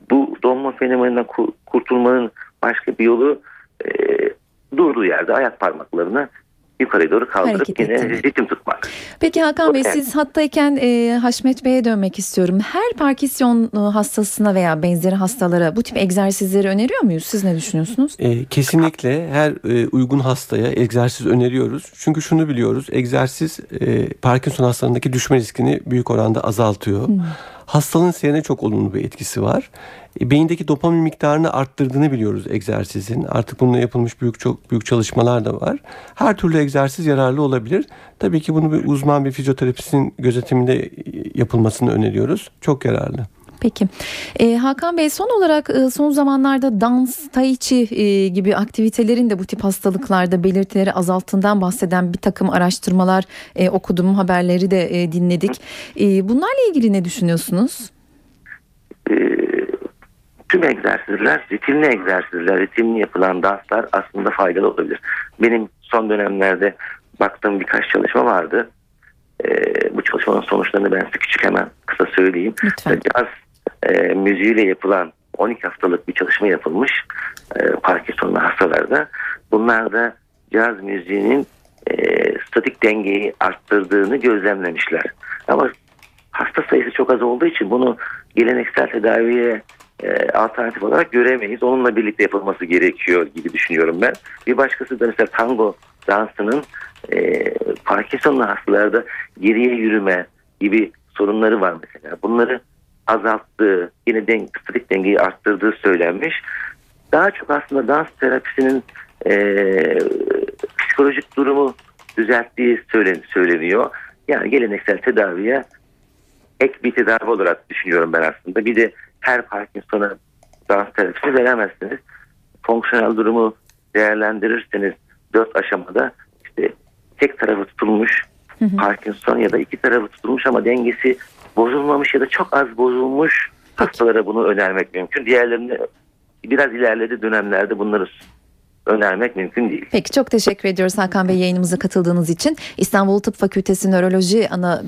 Bu donma fenomeninden ku- kurtulmanın başka bir yolu e, durduğu yerde ayak parmaklarını yukarıya doğru kaldırıp Hareket yine ritim tutmak. Peki Hakan Bey siz hattayken e, Haşmet Bey'e dönmek istiyorum. Her Parkinson e, hastasına veya benzeri hastalara bu tip egzersizleri öneriyor muyuz? Siz ne düşünüyorsunuz? E, kesinlikle her e, uygun hastaya egzersiz öneriyoruz. Çünkü şunu biliyoruz. Egzersiz e, Parkinson hastalarındaki düşme riskini büyük oranda azaltıyor. Hastalığın seyrine çok olumlu bir etkisi var. E, beyindeki dopamin miktarını arttırdığını biliyoruz egzersizin. Artık bununla yapılmış büyük çok büyük çalışmalar da var. Her türlü egzersiz yararlı olabilir. Tabii ki bunu bir uzman bir fizyoterapistin gözetiminde e, yapılmasını öneriyoruz. Çok yararlı. Peki. E, Hakan Bey son olarak e, son zamanlarda dans, tai chi e, gibi aktivitelerin de bu tip hastalıklarda belirtileri azalttığından bahseden bir takım araştırmalar e, okudum, haberleri de e, dinledik. E, bunlarla ilgili ne düşünüyorsunuz? e, tüm egzersizler, ritimli egzersizler, ritimli yapılan danslar aslında faydalı olabilir. Benim son dönemlerde baktığım birkaç çalışma vardı. E, bu çalışmanın sonuçlarını ben size küçük hemen kısa söyleyeyim. Lütfen. Caz e, müziğiyle yapılan 12 haftalık bir çalışma yapılmış e, Parkinson'lu hastalarda. Bunlarda caz müziğinin e, statik dengeyi arttırdığını gözlemlemişler. Ama hasta sayısı çok az olduğu için bunu geleneksel tedaviye e, alternatif olarak göremeyiz. Onunla birlikte yapılması gerekiyor gibi düşünüyorum ben. Bir başkası da mesela tango dansının e, Parkinson'lu hastalarda geriye yürüme gibi sorunları var mesela. Bunları azalttığı, yine den statik dengeyi arttırdığı söylenmiş. Daha çok aslında dans terapisinin e, psikolojik durumu düzelttiği söylen, söyleniyor. Yani geleneksel tedaviye ek bir tedavi olarak düşünüyorum ben aslında. Bir de her Parkinson'a dans terapisi veremezsiniz. Fonksiyonel durumu değerlendirirseniz dört aşamada işte tek tarafı tutulmuş Parkinson ya da iki tarafı tutulmuş ama dengesi bozulmamış ya da çok az bozulmuş hastalara bunu önermek mümkün. Diğerlerini biraz ilerledi dönemlerde bunları önermek mümkün değil. Peki çok teşekkür ediyoruz Hakan Bey yayınımıza katıldığınız için. İstanbul Tıp Fakültesi Nöroloji Ana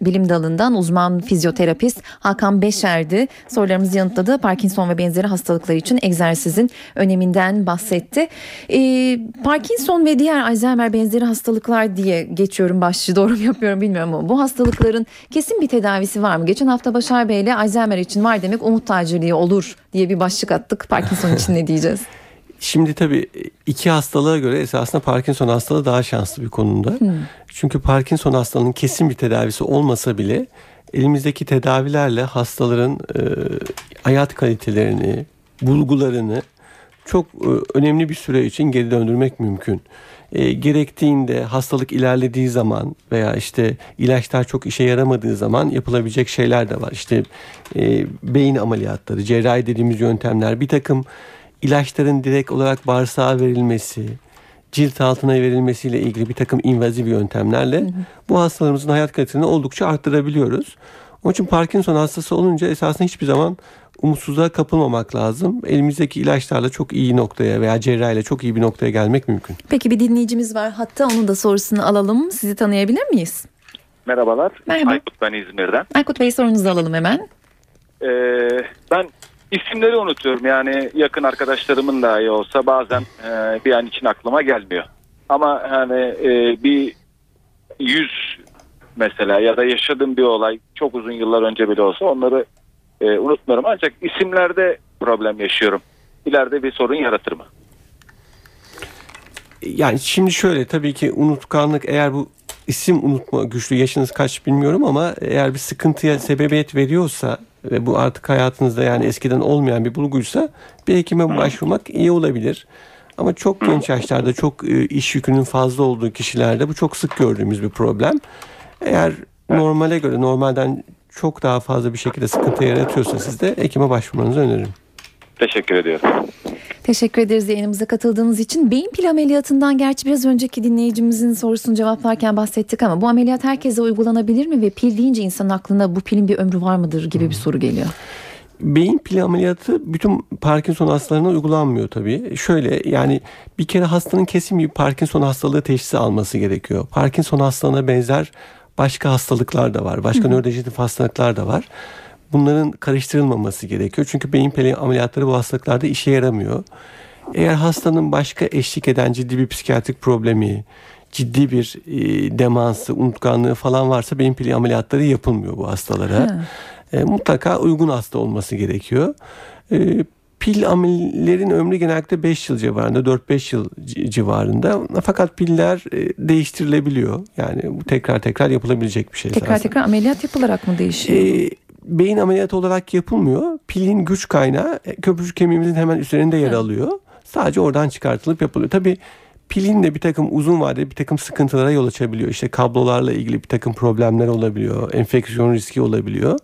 Bilim Dalı'ndan uzman fizyoterapist Hakan Beşer'di. Sorularımızı yanıtladı. Parkinson ve benzeri hastalıklar için egzersizin öneminden bahsetti. Ee, Parkinson ve diğer Alzheimer benzeri hastalıklar diye geçiyorum başlığı [laughs] doğru mu yapıyorum bilmiyorum ama bu hastalıkların kesin bir tedavisi var mı? Geçen hafta Başar Bey ile Alzheimer için var demek umut tacirliği olur diye bir başlık attık. Parkinson için ne diyeceğiz? Şimdi tabii iki hastalığa göre esasında Parkinson hastalığı daha şanslı bir konumda. Hmm. Çünkü Parkinson hastalığının kesin bir tedavisi olmasa bile elimizdeki tedavilerle hastaların e, hayat kalitelerini, bulgularını çok e, önemli bir süre için geri döndürmek mümkün. E, gerektiğinde hastalık ilerlediği zaman veya işte ilaçlar çok işe yaramadığı zaman yapılabilecek şeyler de var. İşte e, beyin ameliyatları, cerrahi dediğimiz yöntemler, bir takım ilaçların direkt olarak bağırsağa verilmesi, cilt altına verilmesiyle ilgili bir takım invaziv yöntemlerle bu hastalarımızın hayat kalitesini oldukça arttırabiliyoruz. Onun için Parkinson hastası olunca esasında hiçbir zaman umutsuzluğa kapılmamak lazım. Elimizdeki ilaçlarla çok iyi noktaya veya cerrahiyle çok iyi bir noktaya gelmek mümkün. Peki bir dinleyicimiz var hatta onun da sorusunu alalım. Sizi tanıyabilir miyiz? Merhabalar. Merhaba. Aykut ben İzmir'den. Aykut Bey sorunuzu alalım hemen. Ee, ben isimleri unutuyorum. Yani yakın arkadaşlarımın dahi olsa bazen e, bir an için aklıma gelmiyor. Ama hani e, bir yüz mesela ya da yaşadığım bir olay çok uzun yıllar önce bile olsa onları e, unutmuyorum. Ancak isimlerde problem yaşıyorum. İleride bir sorun yaratır mı? Yani şimdi şöyle tabii ki unutkanlık eğer bu isim unutma güçlü yaşınız kaç bilmiyorum ama eğer bir sıkıntıya sebebiyet veriyorsa ve bu artık hayatınızda yani eskiden olmayan bir bulguysa bir hekime başvurmak iyi olabilir. Ama çok genç yaşlarda çok e, iş yükünün fazla olduğu kişilerde bu çok sık gördüğümüz bir problem. Eğer normale göre normalden çok daha fazla bir şekilde sıkıntı yaratıyorsa sizde hekime başvurmanızı öneririm. Teşekkür ediyorum. Teşekkür ederiz yayınımıza katıldığınız için. Beyin pil ameliyatından gerçi biraz önceki dinleyicimizin sorusunu cevaplarken bahsettik ama bu ameliyat herkese uygulanabilir mi ve pil deyince insanın aklına bu pilin bir ömrü var mıdır gibi bir soru geliyor. Beyin pili ameliyatı bütün Parkinson hastalarına uygulanmıyor tabii. Şöyle yani bir kere hastanın kesin bir Parkinson hastalığı teşhisi alması gerekiyor. Parkinson hastalığına benzer başka hastalıklar da var. Başka nörodejeneratif hastalıklar da var. Bunların karıştırılmaması gerekiyor. Çünkü beyin pili ameliyatları bu hastalıklarda işe yaramıyor. Eğer hastanın başka eşlik eden ciddi bir psikiyatrik problemi, ciddi bir e, demansı, unutkanlığı falan varsa beyin pili ameliyatları yapılmıyor bu hastalara. E, mutlaka uygun hasta olması gerekiyor. E, pil amillerin ömrü genellikle 5 yıl civarında, 4-5 yıl ci- civarında. Fakat piller e, değiştirilebiliyor. Yani bu tekrar tekrar yapılabilecek bir şey. Tekrar zaten. tekrar ameliyat yapılarak mı değişiyor? E, beyin ameliyatı olarak yapılmıyor. Pilin güç kaynağı e, köprücük kemiğimizin hemen üzerinde yer alıyor. Sadece oradan çıkartılıp yapılıyor. Tabii pilin de bir takım uzun vadeli bir takım sıkıntılara yol açabiliyor. İşte kablolarla ilgili bir takım problemler olabiliyor. Enfeksiyon riski olabiliyor.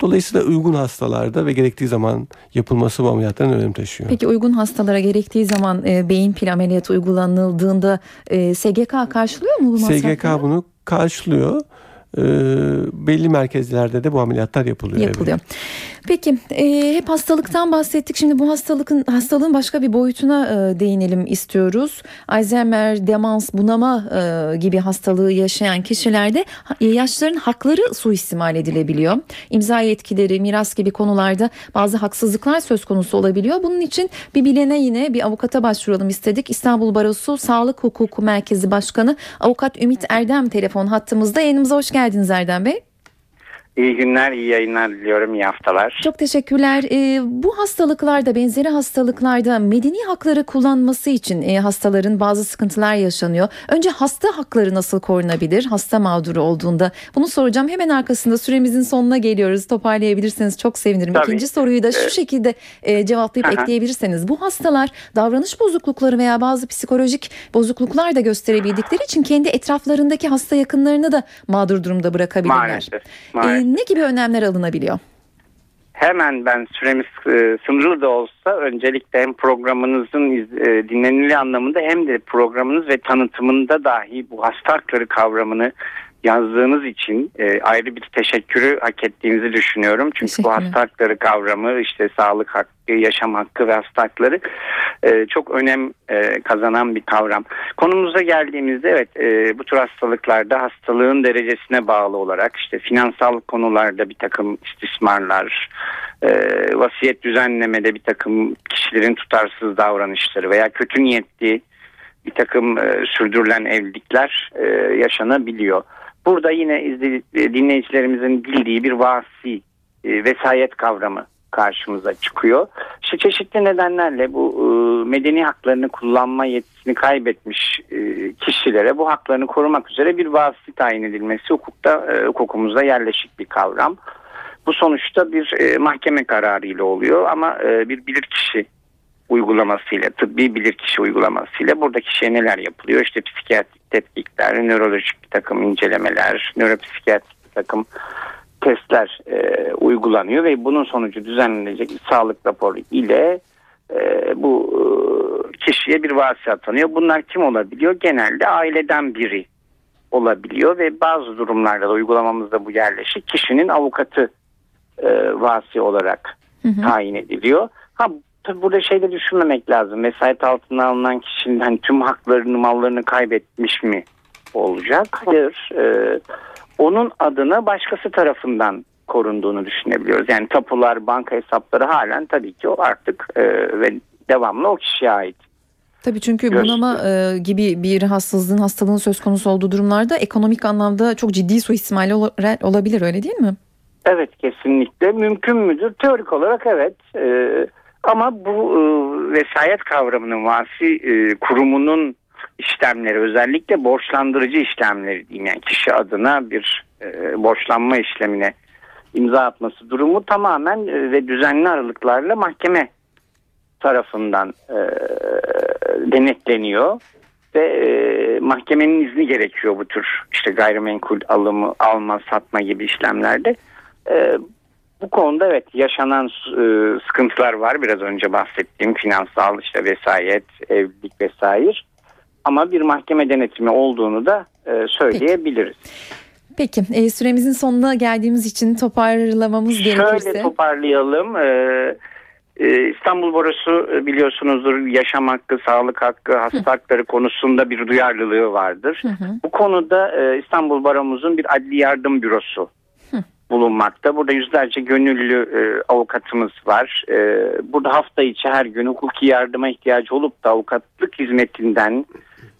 Dolayısıyla uygun hastalarda ve gerektiği zaman yapılması bu ameliyatların önem taşıyor. Peki uygun hastalara gerektiği zaman e, beyin pil ameliyatı uygulanıldığında e, SGK karşılıyor mu bu masrafları? SGK bunu karşılıyor. Ee, belli merkezlerde de bu ameliyatlar yapılıyor. yapılıyor. Peki e, hep hastalıktan bahsettik. Şimdi bu hastalıkın hastalığın başka bir boyutuna e, değinelim istiyoruz. Alzheimer, demans, bunama e, gibi hastalığı yaşayan kişilerde yaşların hakları suistimal edilebiliyor. İmza yetkileri, miras gibi konularda bazı haksızlıklar söz konusu olabiliyor. Bunun için bir bilene yine bir avukata başvuralım istedik. İstanbul Barosu Sağlık Hukuku Merkezi Başkanı Avukat Ümit Erdem telefon hattımızda. Yayınımıza hoş geldiniz Erdem Bey. İyi günler, iyi yayınlar diliyorum, iyi haftalar. Çok teşekkürler. Ee, bu hastalıklarda, benzeri hastalıklarda medeni hakları kullanması için e, hastaların bazı sıkıntılar yaşanıyor. Önce hasta hakları nasıl korunabilir? Hasta mağduru olduğunda bunu soracağım. Hemen arkasında süremizin sonuna geliyoruz. Toparlayabilirseniz çok sevinirim. Tabii. İkinci soruyu da şu Evet. şekilde e, cevaplayıp Aha. ekleyebilirseniz. Bu hastalar davranış bozuklukları veya bazı psikolojik bozukluklar da gösterebildikleri için kendi etraflarındaki hasta yakınlarını da mağdur durumda bırakabilirler. Maalesef, maalesef. Ee, ne gibi önlemler alınabiliyor? Hemen ben süremiz e, sınırlı da olsa öncelikle hem programınızın e, dinlenili anlamında hem de programınız ve tanıtımında dahi bu hasta hakları kavramını yazdığınız için e, ayrı bir teşekkürü hak ettiğinizi düşünüyorum. Çünkü bu hasta hakları kavramı işte sağlık hakkı, yaşam hakkı ve hasta hakları e, çok önem e, kazanan bir kavram. Konumuza geldiğimizde evet e, bu tür hastalıklarda hastalığın derecesine bağlı olarak işte finansal konularda bir takım istismarlar, e, vasiyet düzenlemede bir takım kişilerin tutarsız davranışları veya kötü niyetli bir takım e, sürdürülen evlilikler e, yaşanabiliyor. Burada yine izley- dinleyicilerimizin bildiği bir vasi e, vesayet kavramı karşımıza çıkıyor. İşte çeşitli nedenlerle bu e, medeni haklarını kullanma yetisini kaybetmiş e, kişilere bu haklarını korumak üzere bir vasi tayin edilmesi hukukta e, hukukumuzda yerleşik bir kavram. Bu sonuçta bir e, mahkeme kararıyla oluyor ama e, bir bilirkişi uygulamasıyla, tıbbi bilirkişi uygulamasıyla burada kişiye neler yapılıyor? İşte psikiyatrik tetkikler, nörolojik bir takım incelemeler, nöropsikiyatrik bir takım testler e, uygulanıyor ve bunun sonucu düzenlenecek bir sağlık raporu ile e, bu e, kişiye bir vasi atanıyor. Bunlar kim olabiliyor? Genelde aileden biri olabiliyor ve bazı durumlarda da uygulamamızda bu yerleşik kişinin avukatı e, vasi olarak tayin ediliyor. Ha tabi burada şey de düşünmemek lazım. Vesayet altına alınan kişinin hani tüm haklarını mallarını kaybetmiş mi olacak? Hayır. E, onun adına başkası tarafından korunduğunu düşünebiliyoruz. Yani tapular, banka hesapları halen tabii ki o artık e, ve devamlı o kişiye ait. Tabii çünkü bunama e, gibi bir rahatsızlığın hastalığın söz konusu olduğu durumlarda ekonomik anlamda çok ciddi suistimal ola- olabilir öyle değil mi? Evet kesinlikle mümkün müdür? Teorik olarak evet. Ee, ama bu e, vesayet kavramının vasi e, kurumunun işlemleri özellikle borçlandırıcı işlemleri diyeyim yani kişi adına bir e, borçlanma işlemine imza atması durumu tamamen e, ve düzenli aralıklarla mahkeme tarafından e, denetleniyor ve e, mahkemenin izni gerekiyor bu tür işte gayrimenkul alımı, alma, satma gibi işlemlerde. E, bu konuda evet yaşanan e, sıkıntılar var. Biraz önce bahsettiğim finansal işte vesayet, evlilik vesaire. Ama bir mahkeme denetimi olduğunu da e, söyleyebiliriz. Peki e, süremizin sonuna geldiğimiz için toparlamamız gerekirse. Şöyle toparlayalım. Ee, e, İstanbul Borusu e, biliyorsunuzdur yaşam hakkı, sağlık hakkı, hasta hakları konusunda bir duyarlılığı vardır. Bu konuda e, İstanbul Baromuzun bir adli yardım bürosu bulunmakta. Burada yüzlerce gönüllü e, avukatımız var. E, burada hafta içi her gün hukuki yardıma ihtiyacı olup da avukatlık hizmetinden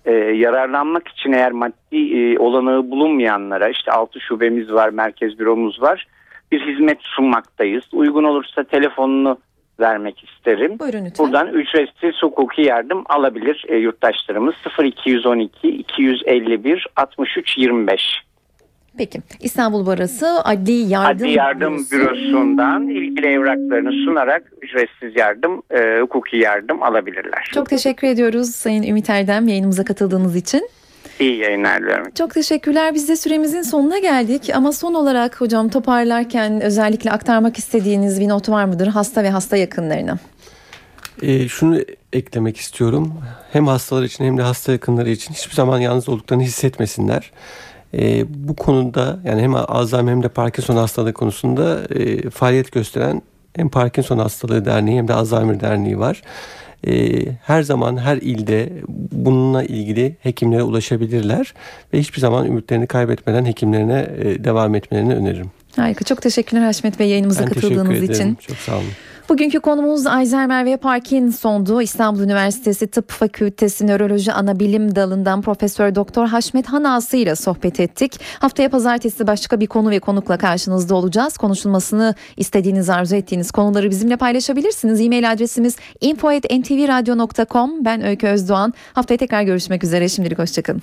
e, yararlanmak için eğer maddi e, olanağı bulunmayanlara işte altı şubemiz var, merkez büromuz var. Bir hizmet sunmaktayız. Uygun olursa telefonunu vermek isterim. Buyurun lütfen. Buradan ücretsiz hukuki yardım alabilir e, yurttaşlarımız 0212 251 63 25. Peki İstanbul Barası Adli Yardım, Adli Yardım Bürosu. Bürosu'ndan ilgili evraklarını sunarak ücretsiz yardım, e, hukuki yardım alabilirler. Çok teşekkür ediyoruz Sayın Ümit Erdem yayınımıza katıldığınız için. İyi yayınlar diliyorum. Çok teşekkürler. Biz de süremizin sonuna geldik ama son olarak hocam toparlarken özellikle aktarmak istediğiniz bir not var mıdır hasta ve hasta yakınlarına? E, şunu eklemek istiyorum. Hem hastalar için hem de hasta yakınları için hiçbir zaman yalnız olduklarını hissetmesinler. E, bu konuda yani hem Alzheimer hem de Parkinson hastalığı konusunda e, faaliyet gösteren hem Parkinson Hastalığı Derneği hem de Alzheimer Derneği var. E, her zaman her ilde bununla ilgili hekimlere ulaşabilirler ve hiçbir zaman ümitlerini kaybetmeden hekimlerine e, devam etmelerini öneririm. Harika. Çok teşekkürler Haşmet Bey yayınımıza Ben teşekkür katıldığınız ederim. için. Çok sağ olun. Bugünkü konumuz Alzheimer ve Parkinson'du. İstanbul Üniversitesi Tıp Fakültesi Nöroloji Anabilim Dalı'ndan Profesör Doktor Haşmet Hanası ile sohbet ettik. Haftaya pazartesi başka bir konu ve konukla karşınızda olacağız. Konuşulmasını istediğiniz, arzu ettiğiniz konuları bizimle paylaşabilirsiniz. E-mail adresimiz info.ntvradio.com. Ben Öykü Özdoğan. Haftaya tekrar görüşmek üzere. Şimdilik hoşçakalın.